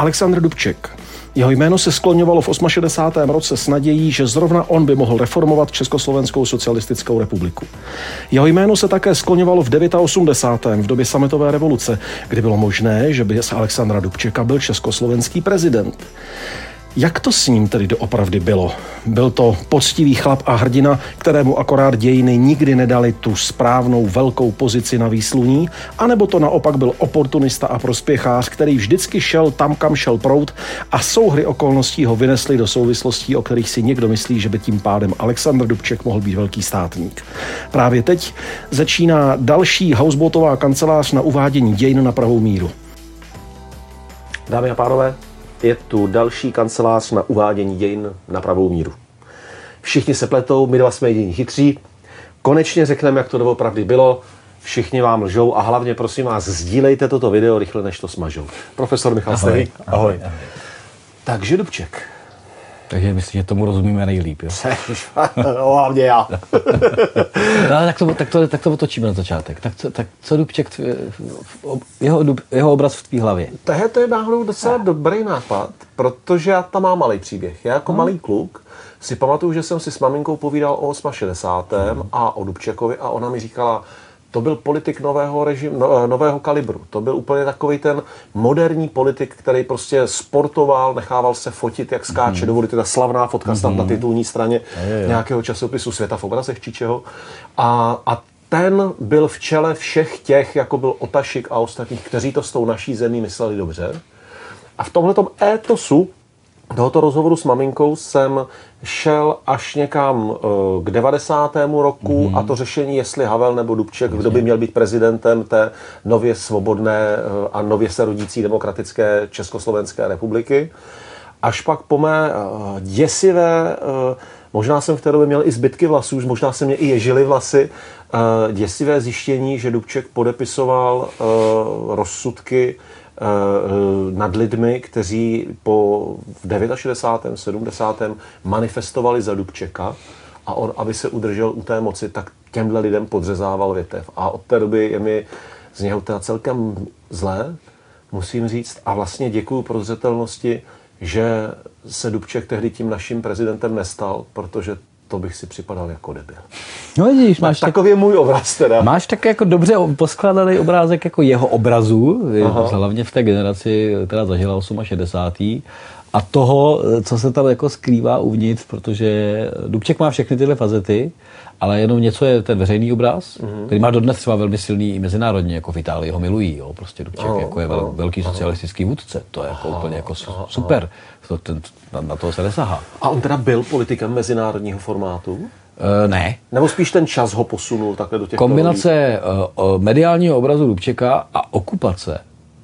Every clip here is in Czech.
Aleksandr Dubček. Jeho jméno se skloňovalo v 68. roce s nadějí, že zrovna on by mohl reformovat Československou socialistickou republiku. Jeho jméno se také skloňovalo v 89. v době sametové revoluce, kdy bylo možné, že by z Alexandra Dubčeka byl československý prezident. Jak to s ním tedy doopravdy bylo? Byl to poctivý chlap a hrdina, kterému akorát dějiny nikdy nedali tu správnou velkou pozici na výsluní, anebo to naopak byl oportunista a prospěchář, který vždycky šel tam, kam šel prout a souhry okolností ho vynesly do souvislostí, o kterých si někdo myslí, že by tím pádem Aleksandr Dubček mohl být velký státník. Právě teď začíná další houseboatová kancelář na uvádění dějin na pravou míru. Dámy a pánové, je tu další kancelář na uvádění dějin na pravou míru. Všichni se pletou, my dva jsme jediní chytří. Konečně řekneme, jak to doopravdy bylo. Všichni vám lžou a hlavně prosím vás, sdílejte toto video rychle, než to smažou. Profesor Michal ahoj, ahoj. ahoj. ahoj. Takže Dubček. Takže myslím, že tomu rozumíme nejlíp. Jo? no, hlavně já. no, tak, to, tak, to, tak to otočíme na začátek. Tak, co, tak co Dubček, jeho, jeho obraz v tvý hlavě? Tohle to je náhodou docela dobrý nápad, protože já tam mám malý příběh. Já jako hmm. malý kluk si pamatuju, že jsem si s maminkou povídal o 68. Hmm. a o Dubčekovi a ona mi říkala, to byl politik nového, režim, no, nového kalibru. To byl úplně takový ten moderní politik, který prostě sportoval, nechával se fotit, jak skáče. Mm. Dovolíte ta slavná fotka mm. na titulní straně je, je. nějakého časopisu Světa v obrazech či čeho. A, a ten byl v čele všech těch, jako byl Otašik a ostatních, kteří to s tou naší zemí mysleli dobře. A v tomhle étosu tohoto rozhovoru s maminkou jsem šel až někam eh, k 90. roku mm. a to řešení, jestli Havel nebo Dubček, kdo by měl být prezidentem té nově svobodné eh, a nově se rodící demokratické Československé republiky. Až pak po mé eh, děsivé, možná jsem v té době měl i zbytky vlasů, možná se mě i ježily vlasy, děsivé zjištění, že Dubček podepisoval rozsudky nad lidmi, kteří po v 69. 70. manifestovali za Dubčeka a on, aby se udržel u té moci, tak těmhle lidem podřezával větev. A od té doby je mi z něho teda celkem zlé, musím říct. A vlastně děkuju prozřetelnosti, že se Dubček tehdy tím naším prezidentem nestal, protože to bych si připadal jako debil. No vidíš, máš takový tak, můj obraz teda. Máš tak jako dobře poskládaný obrázek jako jeho obrazu, Aha. hlavně v té generaci, která zažila 68. A toho, co se tam jako skrývá uvnitř, protože Dubček má všechny tyhle fazety, ale jenom něco je ten veřejný obraz, mm-hmm. který má dodnes třeba velmi silný i mezinárodně, jako v Itálii ho milují, jo, prostě Dubček oh, jako je vel, oh, velký socialistický vůdce, to je jako oh, úplně jako oh, super, to, ten, na, na to se nesahá. A on teda byl politikem mezinárodního formátu? Uh, ne. Nebo spíš ten čas ho posunul takhle do těch Kombinace uh, mediálního obrazu Dubčeka a okupace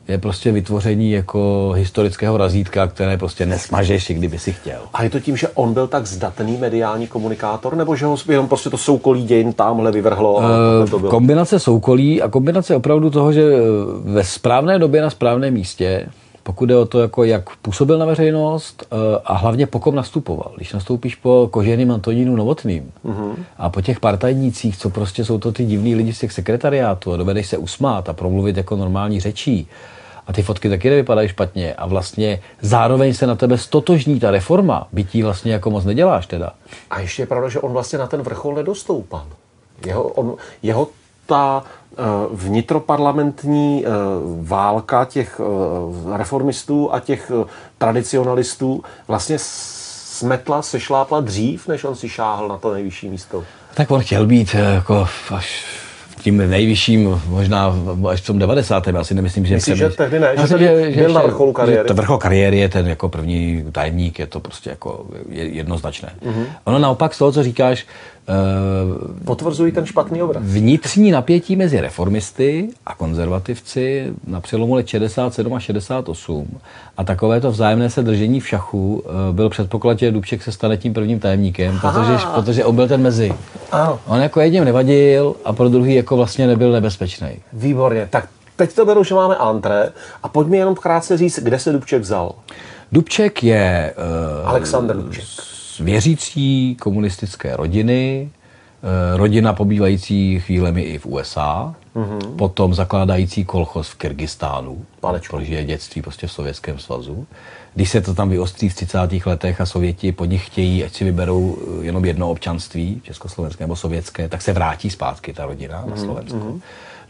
je prostě vytvoření jako historického razítka, které prostě nesmažeš, kdyby si chtěl. A je to tím, že on byl tak zdatný mediální komunikátor, nebo že ho jenom prostě to soukolí dějin tamhle vyvrhlo? A uh, to bylo? Kombinace soukolí a kombinace opravdu toho, že ve správné době na správném místě pokud jde o to, jako jak působil na veřejnost eh, a hlavně po kom nastupoval. Když nastoupíš po Koženým Antonínu Novotným mm-hmm. a po těch partajnících, co prostě jsou to ty divní lidi z těch sekretariátů a dovedeš se usmát a promluvit jako normální řečí, a ty fotky taky nevypadají špatně a vlastně zároveň se na tebe stotožní ta reforma, bytí vlastně jako moc neděláš teda. A ještě je pravda, že on vlastně na ten vrchol nedostoupal. Jeho, on, jeho ta eh, vnitroparlamentní eh, válka těch eh, reformistů a těch tradicionalistů vlastně smetla, sešlápla dřív, než on si šáhl na to nejvyšší místo. Tak on chtěl být jako až tím nejvyšším, možná až v tom 90. Já si nemyslím, že... Myslíš, že tehdy ne, že, že, že byl na vrcholu kariéry? Že vrchol kariéry je ten jako první tajemník, je to prostě jako jednoznačné. Mm-hmm. Ono naopak z toho, co říkáš, Potvrzují ten špatný obraz. Vnitřní napětí mezi reformisty a konzervativci na přelomu let 67 a 68 a takové to vzájemné se držení v šachu uh, byl předpoklad, že Dubček se stane tím prvním tajemníkem, protože, protože on byl ten mezi. Ano. On jako jedním nevadil a pro druhý jako vlastně nebyl nebezpečný. Výborně, tak teď to beru, že máme antré a pojďme jenom krátce říct, kde se Dubček vzal. Dubček je... Uh, Alexander Dubček věřící komunistické rodiny, eh, rodina pobývající chvílemi i v USA, Mm-hmm. Potom zakládající kolchoz v Kyrgyzstánu, Panečku. protože je dětství prostě v Sovětském svazu. Když se to tam vyostří v 30. letech a Sověti po nich chtějí, ať si vyberou eh, jenom jedno občanství, československé nebo sovětské, tak se vrátí zpátky ta rodina mm-hmm. na Slovensko. Mm-hmm.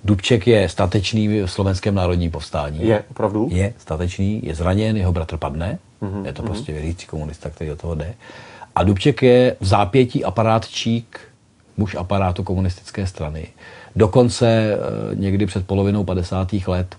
Dubček je statečný v slovenském národním povstání. Je, opravdu? Je statečný, je zraněn, jeho bratr padne. Mm-hmm. Je to prostě věřící komunista, který do toho jde. A Dubček je v zápětí aparátčík, muž aparátu komunistické strany. Dokonce eh, někdy před polovinou 50. let,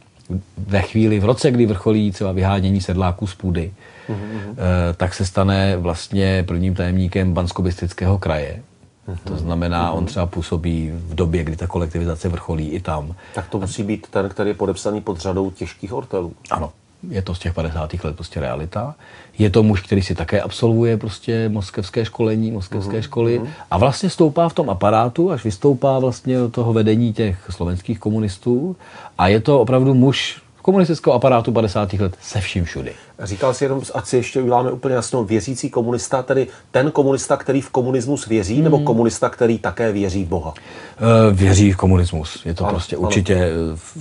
ve chvíli, v roce, kdy vrcholí třeba vyhánění sedláků z půdy, mm-hmm. tak se stane vlastně prvním tajemníkem Banskobistického kraje. Mm-hmm. To znamená, on třeba působí v době, kdy ta kolektivizace vrcholí i tam. Tak to musí být ten, který je podepsaný pod řadou těžkých ortelů. Ano, je to z těch 50. let prostě realita. Je to muž, který si také absolvuje prostě moskevské školení, moskevské uh-huh, školy uh-huh. a vlastně stoupá v tom aparátu, až vystoupá vlastně do toho vedení těch slovenských komunistů a je to opravdu muž komunistického aparátu 50. let se vším všudy. Říkal si jenom, ať si ještě uděláme úplně jasnou, věřící komunista, tedy ten komunista, který v komunismus věří, hmm. nebo komunista, který také věří v Boha? E, věří v komunismus. Je to ano, prostě ano. určitě,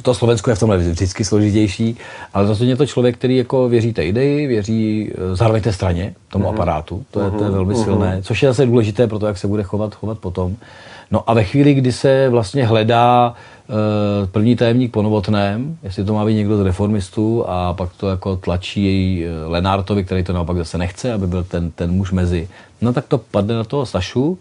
to Slovensko je v tomhle vždycky složitější, ale rozhodně je to člověk, který jako věří té ideji, věří eh, zároveň té straně, tomu uh-huh. aparátu. To je, to je velmi uh-huh. silné, což je zase důležité pro to, jak se bude chovat, chovat potom. No a ve chvíli, kdy se vlastně hledá uh, první tajemník po Novotném, jestli to má být někdo z reformistů a pak to jako tlačí uh, Lenártovi, který to naopak zase nechce, aby byl ten, ten muž mezi. No tak to padne na toho Sašu,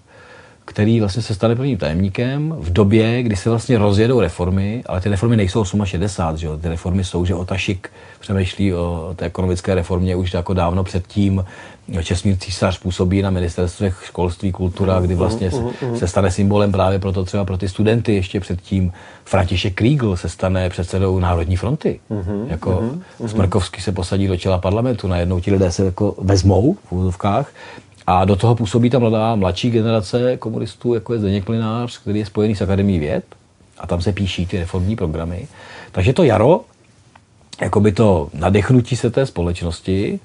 který vlastně se stane prvním tajemníkem v době, kdy se vlastně rozjedou reformy, ale ty reformy nejsou 68, že jo? ty reformy jsou, že Otašik přemýšlí o té ekonomické reformě už jako dávno předtím, Česmír císař působí na ministerstvech školství, kultura, kdy vlastně se, se stane symbolem právě proto třeba pro ty studenty ještě předtím. František Kriegl se stane předsedou Národní fronty. Uh-huh, jako uh-huh, Smrkovský se posadí do čela parlamentu, najednou ti lidé se jako vezmou v úzovkách a do toho působí ta mladá, mladší generace komunistů, jako je Zdeněk Plinář, který je spojený s Akademií věd a tam se píší ty reformní programy. Takže to jaro, jako by to nadechnutí se té společnosti,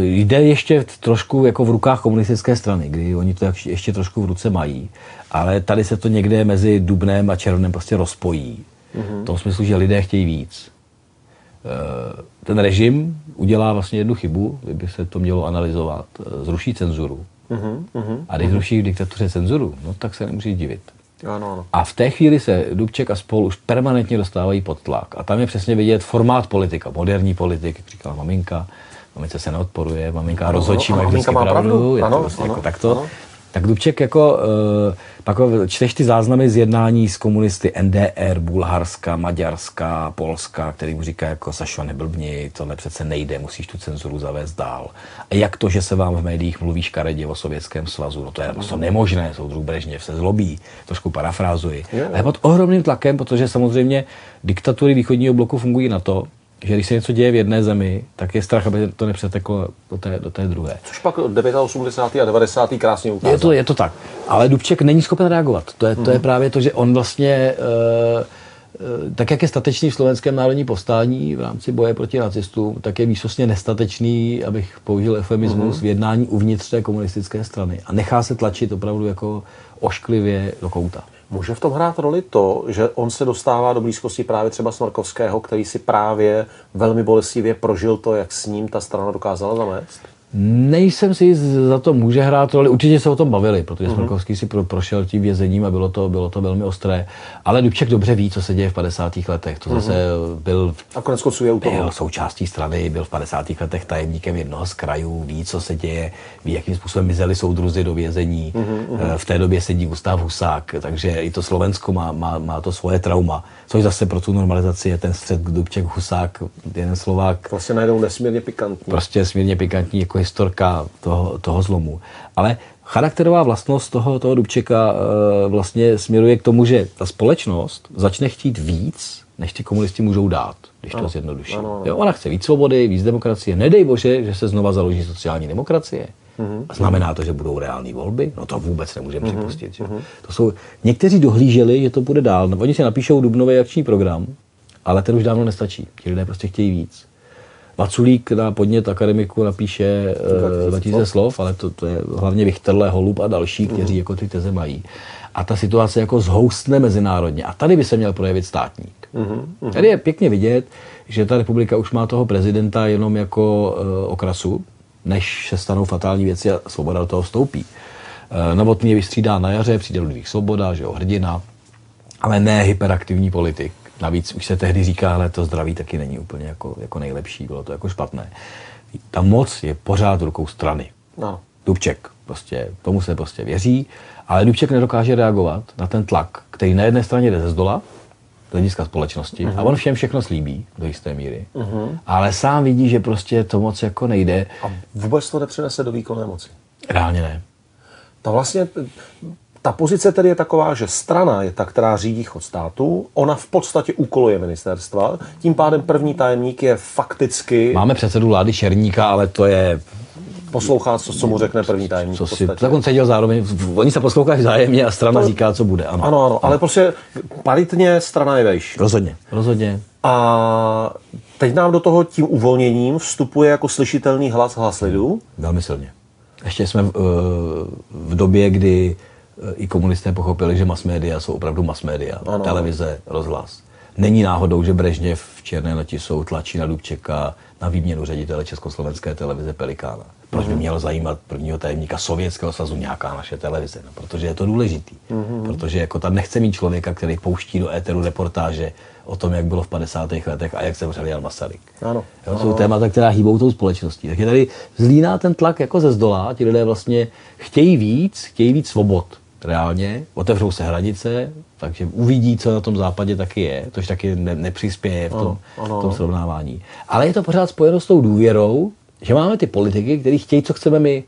jde ještě trošku jako v rukách komunistické strany, kdy oni to ještě trošku v ruce mají, ale tady se to někde mezi dubnem a červnem prostě rozpojí. Mm-hmm. V tom smyslu, že lidé chtějí víc. Uh, ten režim udělá vlastně jednu chybu, kdyby se to mělo analyzovat, uh, zruší cenzuru. Mm-hmm. A když zruší v diktatuře cenzuru, no tak se nemůže divit. Ano, ano. A v té chvíli se Dubček a spol už permanentně dostávají pod tlak. A tam je přesně vidět formát politika, moderní politik, jak říkala maminka, mamince se neodporuje, maminka no, rozhodčí, má vždycky pravdu, pravdu, je ano, to vlastně ano, jako takto. Ano. Tak Dubček jako, uh, pak čteš ty záznamy z jednání s komunisty NDR, Bulharska, Maďarska, Polska, který mu říká jako Sašo, neblbni, tohle přece nejde, musíš tu cenzuru zavést dál. A jak to, že se vám v médiích mluví škaredě o Sovětském svazu, no to je prostě nemožné, soudruh Brežněv se zlobí, trošku parafrázuji. Ale pod ohromným tlakem, protože samozřejmě diktatury východního bloku fungují na to, že když se něco děje v jedné zemi, tak je strach, aby to nepřeteklo do té, do té druhé. Což pak 89. a 90. krásně ukázal. Je to, je to tak. Ale Dubček není schopen reagovat. To je, to je mhm. právě to, že on vlastně, uh, tak jak je statečný v slovenském národní povstání v rámci boje proti nacistům, tak je výsostně nestatečný, abych použil eufemismus, uh-huh. v jednání uvnitř té komunistické strany. A nechá se tlačit opravdu jako ošklivě do kouta. Může v tom hrát roli to, že on se dostává do blízkosti právě třeba Smrkovského, který si právě velmi bolestivě prožil to, jak s ním ta strana dokázala zamést? Nejsem si za to může hrát roli. Určitě se o tom bavili, protože uh-huh. Smrkovský si pro, prošel tím vězením a bylo to, bylo to velmi ostré. Ale Dubček dobře ví, co se děje v 50. letech. To zase uh-huh. byl, a konec konců je u toho. byl součástí strany, byl v 50. letech tajemníkem jednoho z krajů, ví, co se děje, ví, jakým způsobem mizeli soudruzi do vězení. Uh-huh. V té době sedí Gustav Husák, takže i to Slovensko má, má, má to svoje trauma což zase pro tu normalizaci je ten střed Dubček, Husák, jeden Slovák. Vlastně najednou nesmírně pikantní. Prostě nesmírně pikantní jako historka toho, toho zlomu. Ale charakterová vlastnost toho, toho Dubčeka e, vlastně směruje k tomu, že ta společnost začne chtít víc, než ty komunisti můžou dát, když to zjednoduší. ona chce víc svobody, víc demokracie. Nedej bože, že se znova založí sociální demokracie. Mm-hmm. A znamená to, že budou reální volby? No to vůbec nemůžeme mm-hmm. připustit. Že? Mm-hmm. To jsou, někteří dohlíželi, že to bude dál. No, oni si napíšou dubnový akční program, ale ten už dávno nestačí. Ti lidé prostě chtějí víc. Vaculík na podnět akademiku napíše uh, 2000 slov, ale to, to je hlavně Vichterle, Holub a další, kteří mm. jako ty teze mají. A ta situace jako zhoustne mezinárodně. A tady by se měl projevit státník. Mm-hmm. Tady je pěkně vidět, že ta republika už má toho prezidenta jenom jako uh, okrasu, než se stanou fatální věci a svoboda do toho vstoupí. Uh, Novotný je vystřídá na jaře, přijde Ludvík Svoboda, že jo, hrdina, ale ne hyperaktivní politik. Navíc už se tehdy říká, ale to zdraví taky není úplně jako, jako nejlepší, bylo to jako špatné. Ta moc je pořád v rukou strany. No. Dubček, prostě, tomu se prostě věří, ale Dubček nedokáže reagovat na ten tlak, který na jedné straně jde ze zdola, z hlediska společnosti, uh-huh. a on všem všechno slíbí do jisté míry, uh-huh. ale sám vidí, že prostě to moc jako nejde. A vůbec to nepřinese do výkonné moci? Reálně ne. To vlastně ta pozice tedy je taková, že strana je ta, která řídí chod státu, ona v podstatě úkoluje ministerstva, tím pádem první tajemník je fakticky... Máme předsedu vlády Černíka, ale to je poslouchá, co, co mu řekne první tajemník. Co si, tak on seděl zároveň, oni se poslouchají vzájemně a strana to, říká, co bude. Ano, ano, ano ale prostě paritně strana je vejš. Rozhodně, rozhodně. A teď nám do toho tím uvolněním vstupuje jako slyšitelný hlas hlas lidu. Velmi silně. Ještě jsme v, v době, kdy i komunisté pochopili, že mass media jsou opravdu mass media. Ano. Televize, rozhlas. Není náhodou, že Brežněv v Černé noti jsou tlačí na Dubčeka na výměnu ředitele Československé televize Pelikána. Proč by mhm. mělo zajímat prvního tajemníka Sovětského svazu nějaká naše televize? No, protože je to důležitý. Mm-hmm. Protože jako ta nechce mít člověka, který pouští do éteru reportáže o tom, jak bylo v 50. letech a jak se vřel Jan Masaryk. Ano. Jo, jsou témata, která hýbou tou společností. Tak je tady zlíná ten tlak jako ze zdola. Ti lidé vlastně chtějí víc, chtějí víc svobod reálně, otevřou se hranice, takže uvidí, co na tom západě taky je, což taky ne, nepřispěje v tom, ano, ano, v tom srovnávání. Ale je to pořád spojeno s tou důvěrou, že máme ty politiky, kteří chtějí, co chceme my.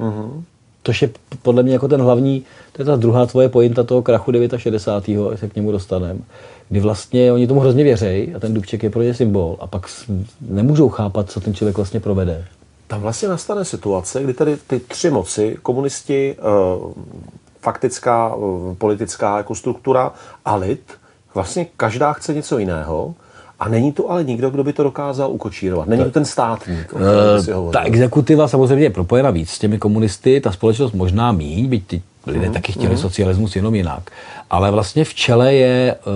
Uh-huh. Tož je podle mě jako ten hlavní, to je ta druhá tvoje pointa toho krachu 69. až se k němu dostaneme, kdy vlastně oni tomu hrozně věřejí a ten Dubček je pro ně symbol a pak nemůžou chápat, co ten člověk vlastně provede. Tam vlastně nastane situace, kdy tady ty tři moci, komunisti, uh, faktická uh, politická jako struktura a lid, vlastně každá chce něco jiného a není to ale nikdo, kdo by to dokázal ukočírovat. Není to ten státník. Uh, ta exekutiva samozřejmě je propojena víc s těmi komunisty, ta společnost možná míň, byť ty lidé uh-huh. taky chtěli uh-huh. socialismus jenom jinak. Ale vlastně v čele je uh,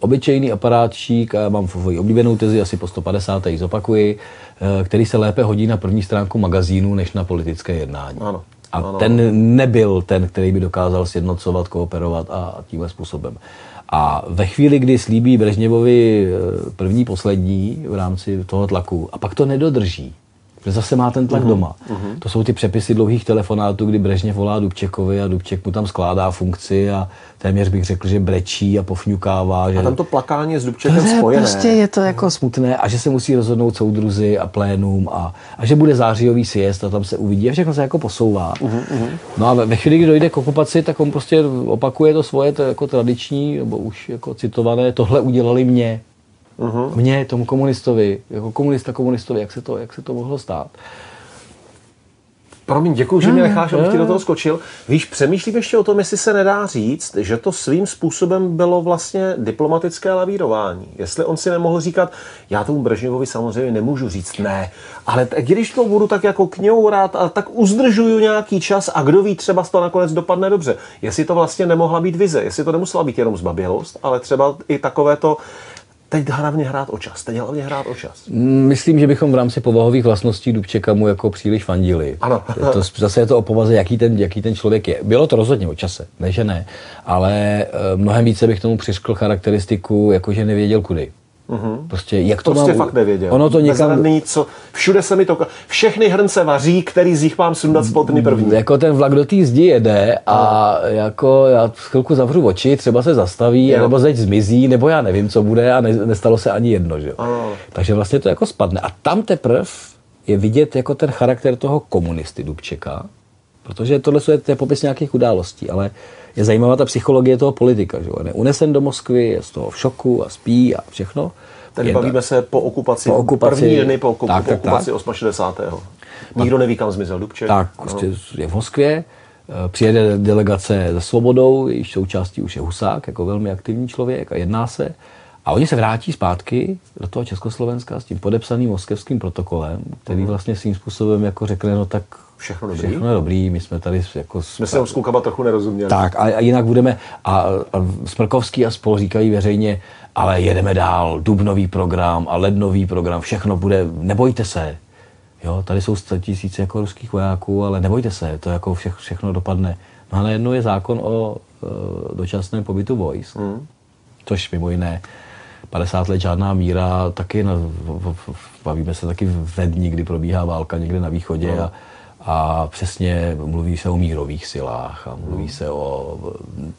obyčejný aparátčík, a já mám svoji oblíbenou tezi, asi po 150. ji zopakuji, uh, který se lépe hodí na první stránku magazínu, než na politické jednání. Ano. A ano. ten nebyl ten, který by dokázal sjednocovat, kooperovat a tímhle způsobem. A ve chvíli, kdy slíbí Brežněvovi eh, první, poslední v rámci toho tlaku, a pak to nedodrží, zase má ten tlak uh-huh. doma. Uh-huh. To jsou ty přepisy dlouhých telefonátů, kdy Brežně volá Dubčekovi a Dubček mu tam skládá funkci a téměř bych řekl, že brečí a pofňukává. Že... A tam to plakání s Dubčekem to spojené. Prostě je to jako smutné a že se musí rozhodnout soudruzi a plénum a, a že bude zářijový sjezd a tam se uvidí a všechno se jako posouvá. Uh-huh, uh-huh. No a ve chvíli, kdy dojde k okupaci, tak on prostě opakuje to svoje to jako tradiční, nebo už jako citované, tohle udělali mě. Uh-huh. Mně, tomu komunistovi, jako komunista komunistovi, jak se to, jak se to mohlo stát. Promiň, děkuji, že mě necháš, abych ti do toho skočil. Víš, přemýšlím ještě o tom, jestli se nedá říct, že to svým způsobem bylo vlastně diplomatické lavírování. Jestli on si nemohl říkat, já tomu Brežněvovi samozřejmě nemůžu říct ne, ale když to budu tak jako kňourat, a tak uzdržuju nějaký čas a kdo ví, třeba to nakonec dopadne dobře. Jestli to vlastně nemohla být vize, jestli to nemusela být jenom zbabělost, ale třeba i takové to, Teď hlavně hrát o čas. Teď hlavně hrát o čas. Myslím, že bychom v rámci povahových vlastností Dubčeka mu jako příliš fandili. Ano. Je to, zase je to o povaze, jaký ten, jaký ten člověk je. Bylo to rozhodně o čase, ne že ne, ale eh, mnohem více bych tomu přiškl charakteristiku, jako že nevěděl kudy. Mm-hmm. Prostě jak to prostě mám... fakt nevěděl. Ono to někam... Bezradný, co... Všude se mi to... Všechny hrnce vaří, který z nich mám sundat spod první. Jako ten vlak do té zdi jede a no. jako já chvilku zavřu oči, třeba se zastaví, jo. nebo zeď zmizí, nebo já nevím, co bude a ne, nestalo se ani jedno. Že? Ano. Takže vlastně to jako spadne. A tam teprve je vidět jako ten charakter toho komunisty Dubčeka, protože tohle je, to je popis nějakých událostí, ale je zajímavá ta psychologie toho politika. Že? On je unesen do Moskvy, je z toho v šoku a spí a všechno. Tady Jedna. bavíme se po okupaci, po okupaci první dny po, okup, tak, po okupaci tak, 60. Nikdo neví, kam zmizel Dubček. Tak, prostě je v Moskvě, eh, přijede delegace se Svobodou, jejíž součástí už je Husák, jako velmi aktivní člověk a jedná se. A oni se vrátí zpátky do toho Československa s tím podepsaným moskevským protokolem, který vlastně svým způsobem jako řekne, no tak Všechno dobrý. všechno je dobrý, my jsme tady jako... My se s klukama trochu nerozuměli. Tak a, a jinak budeme, a, a Smrkovský a spol říkají veřejně, ale jedeme dál, dubnový program a lednový program, všechno bude, nebojte se. Jo, tady jsou 100 tisíce jako ruských vojáků, ale nebojte se, to jako vše, všechno dopadne. No a najednou je zákon o e, dočasném pobytu vojsk, hmm. což mimo jiné 50 let žádná míra, taky na, v, v, bavíme se taky ve dní, kdy probíhá válka někde na východě no. a, a přesně mluví se o mírových silách a mluví se o...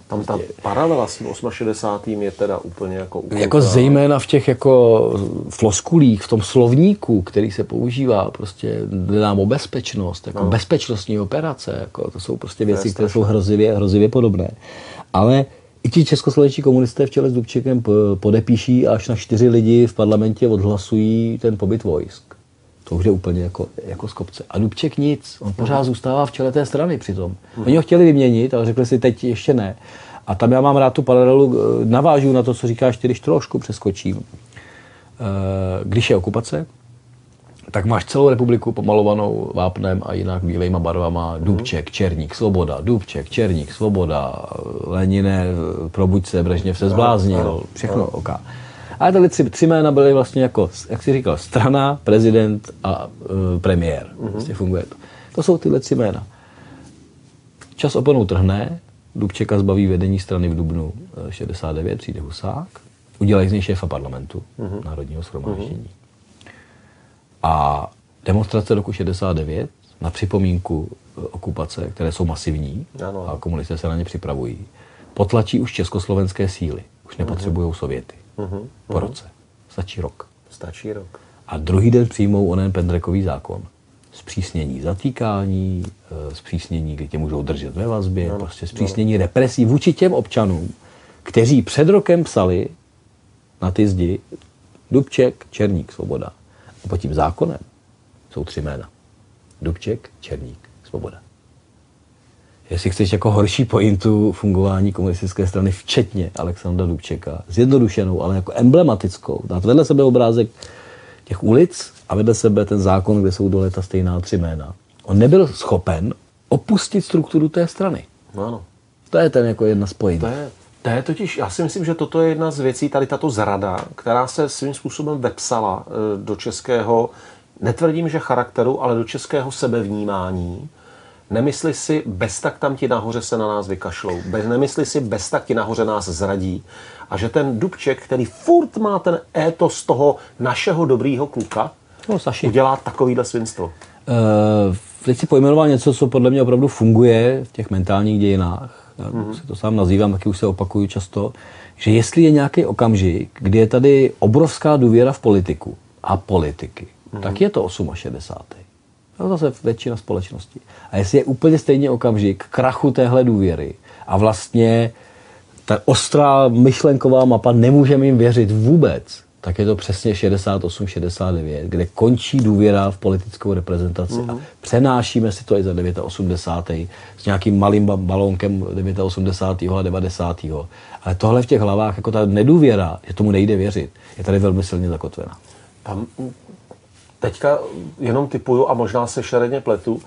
Tam ta paralela s tím 68. je teda úplně jako ukluká. Jako zejména v těch jako floskulích, v tom slovníku, který se používá, prostě jde nám o bezpečnost, jako no. bezpečnostní operace, jako to jsou prostě věci, které jsou hrozivě, hrozivě podobné. Ale i ti českoslovenští komunisté v čele s Dubčekem podepíší až na čtyři lidi v parlamentě odhlasují ten pobyt vojsk. To už je úplně jako, jako z kopce. A Dubček nic, on pořád zůstává v čele té strany přitom. Oni ho chtěli vyměnit, ale řekli si teď ještě ne. A tam já mám rád tu paralelu, eh, navážu na to, co říkáš, když trošku přeskočím. Eh, když je okupace, tak máš celou republiku pomalovanou vápnem a jinak bílejma barvama. Dubček, Černík, Svoboda, Dubček, Černík, Svoboda, Lenine, probuď se, Brežněv se zbláznil, všechno oka. Okay. Ale tyhle tři, tři jména byly vlastně jako, jak jsi říkal, strana, prezident a uh, premiér. Mm-hmm. Vlastně funguje to. To jsou tyhle tři jména. Čas oponou trhne, Dubčeka zbaví vedení strany v Dubnu 69, přijde Husák, udělají z něj šéfa parlamentu, mm-hmm. národního shromáždění. Mm-hmm. A demonstrace roku 69 na připomínku okupace, které jsou masivní ano. a komunisté se na ně připravují, potlačí už československé síly. Už nepotřebují Sověty uh-huh, po roce. Stačí rok. Stačí rok. A druhý den přijmou onen Pendrekový zákon. Zpřísnění zatýkání, eh, zpřísnění, kdy tě můžou držet ve vazbě, no, prostě zpřísnění no. represí vůči těm občanům, kteří před rokem psali na ty zdi Dubček, Černík, Svoboda. A pod tím zákonem jsou tři jména. Dubček, Černík, Svoboda jestli chceš jako horší pointu fungování komunistické strany, včetně Alexandra Dubčeka, zjednodušenou, ale jako emblematickou, dát vedle sebe obrázek těch ulic a vedle sebe ten zákon, kde jsou dole ta stejná tři jména. On nebyl schopen opustit strukturu té strany. No ano. To je ten jako jedna z point. To je, to je totiž, já si myslím, že toto je jedna z věcí, tady tato zrada, která se svým způsobem vepsala eh, do českého, netvrdím, že charakteru, ale do českého sebevnímání, Nemysli si, bez tak tam ti nahoře se na nás vykašlou. Bez, nemysli si, bez tak ti nahoře nás zradí. A že ten Dubček, který furt má ten étos toho našeho dobrýho kluka, no, Saši. udělá takovýhle svinstvo. Uh, teď si pojmenoval něco, co podle mě opravdu funguje v těch mentálních dějinách. Já mm-hmm. si to sám nazývám, taky už se opakuju často, že jestli je nějaký okamžik, kdy je tady obrovská důvěra v politiku a politiky, mm-hmm. tak je to 68. To zase většina společnosti. A jestli je úplně stejně okamžik krachu téhle důvěry a vlastně ta ostrá myšlenková mapa, nemůžeme jim věřit vůbec, tak je to přesně 68-69, kde končí důvěra v politickou reprezentaci mm-hmm. a mhm. přenášíme si to i za 89. s nějakým malým balónkem 89. a 90. Ale tohle v těch hlavách, jako ta nedůvěra, že tomu nejde věřit, je tady velmi silně zakotvena. Tam teďka jenom typuju a možná se šeredně pletu,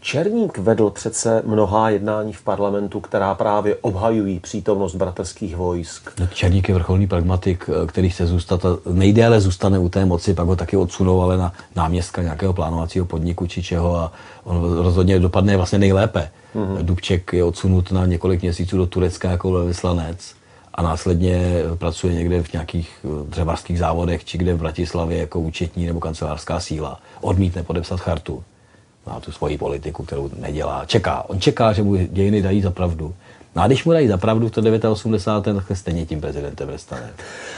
Černík vedl přece mnohá jednání v parlamentu, která právě obhajují přítomnost bratrských vojsk. No, Černík je vrcholný pragmatik, který se zůstat, nejdéle zůstane u té moci, pak ho taky odsunou ale na náměstka nějakého plánovacího podniku či čeho a on rozhodně dopadne vlastně nejlépe. Mm-hmm. Dubček je odsunut na několik měsíců do Turecka jako velvyslanec a následně pracuje někde v nějakých eh, dřevařských závodech, či kde v Bratislavě jako účetní nebo kancelářská síla. Odmítne podepsat chartu. Má tu svoji politiku, kterou nedělá. Čeká. On čeká, že mu dějiny dají za pravdu. No a když mu dají zapravdu v to 89. tak stejně tím prezidentem nestane.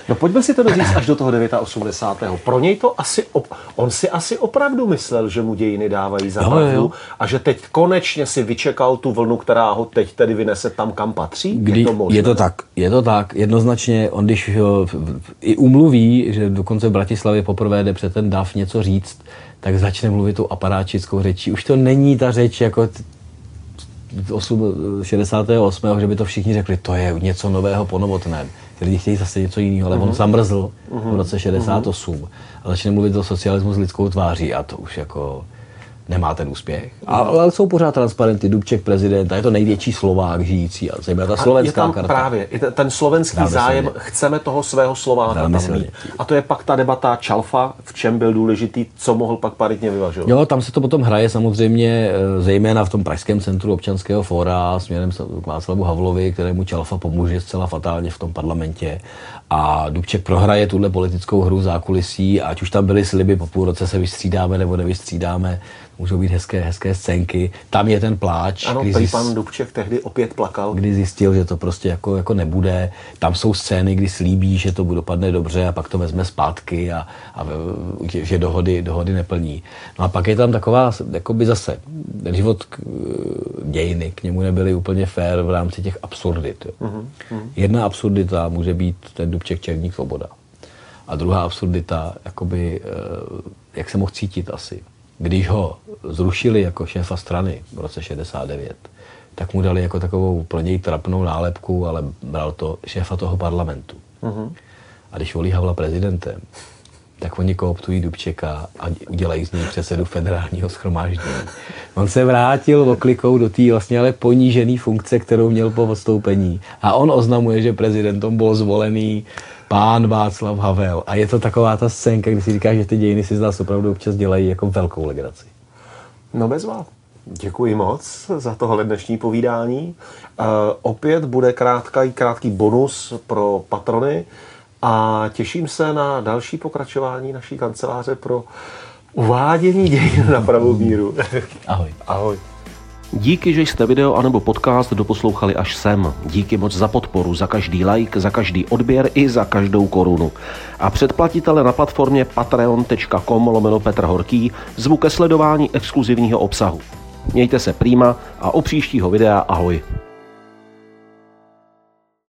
No pojďme si to říct až do toho 89. Pro něj to asi, op, on si asi opravdu myslel, že mu dějiny dávají za pravdu jo, jo. a že teď konečně si vyčekal tu vlnu, která ho teď tedy vynese tam, kam patří? Kdy, je, to možné? je to tak, je to tak. Jednoznačně on, když ho, i umluví, že dokonce v Bratislavě poprvé jde před ten DAF něco říct, tak začne mluvit tu aparáčickou řečí. Už to není ta řeč jako 8, 68. že by to všichni řekli, to je něco nového po novotném. Ty lidi chtějí zase něco jiného, ale mm-hmm. on mhm. zamrzl mm-hmm. v roce 68 mm-hmm. a začne mluvit o socialismu s lidskou tváří a to už jako nemá ten úspěch. A, ale jsou pořád transparenty, Dubček prezident, a je to největší Slovák žijící, a zejména ta slovenská a je tam karta. Právě, ten slovenský Dáme zájem, silně. chceme toho svého Slováka tam mít. A to je pak ta debata Čalfa, v čem byl důležitý, co mohl pak paritně vyvažovat. Jo, tam se to potom hraje samozřejmě, eh, zejména v tom Pražském centru občanského fóra směrem k Václavu Havlovi, kterému Čalfa pomůže zcela fatálně v tom parlamentě. A Dubček prohraje tuhle politickou hru zákulisí, ať už tam byly sliby, po půl roce se vystřídáme nebo nevystřídáme, můžou být hezké, hezké scénky. Tam je ten pláč. Ano, kdy zjist... pan Dubček tehdy opět plakal. Kdy zjistil, že to prostě jako, jako nebude. Tam jsou scény, kdy slíbí, že to dopadne dobře a pak to vezme zpátky a, a že dohody, dohody neplní. No a pak je tam taková, by zase, život k, dějiny k němu nebyly úplně fair v rámci těch absurdit. Jo. Uh-huh. Jedna absurdita může být ten Dubček Černík Svoboda. A druhá absurdita, jakoby, eh, jak se mohl cítit asi když ho zrušili jako šéfa strany v roce 69, tak mu dali jako takovou pro něj trapnou nálepku, ale bral to šéfa toho parlamentu. Uh-huh. A když volí Havla prezidentem, tak oni kooptují Dubčeka a udělají z něj předsedu federálního schromáždění. On se vrátil oklikou do té vlastně ale ponížené funkce, kterou měl po odstoupení. A on oznamuje, že prezidentom byl zvolený pán Václav Havel. A je to taková ta scénka, kdy si říkáš, že ty dějiny si z nás opravdu občas dělají jako velkou legraci. No bezvá. Děkuji moc za tohle dnešní povídání. Uh, opět bude krátký, krátký bonus pro patrony a těším se na další pokračování naší kanceláře pro uvádění dějin na pravou míru. Ahoj. Ahoj. Díky, že jste video anebo podcast doposlouchali až sem. Díky moc za podporu, za každý like, za každý odběr i za každou korunu. A předplatitele na platformě patreon.com lomeno Petr Horký zvu ke sledování exkluzivního obsahu. Mějte se prýma a u příštího videa ahoj.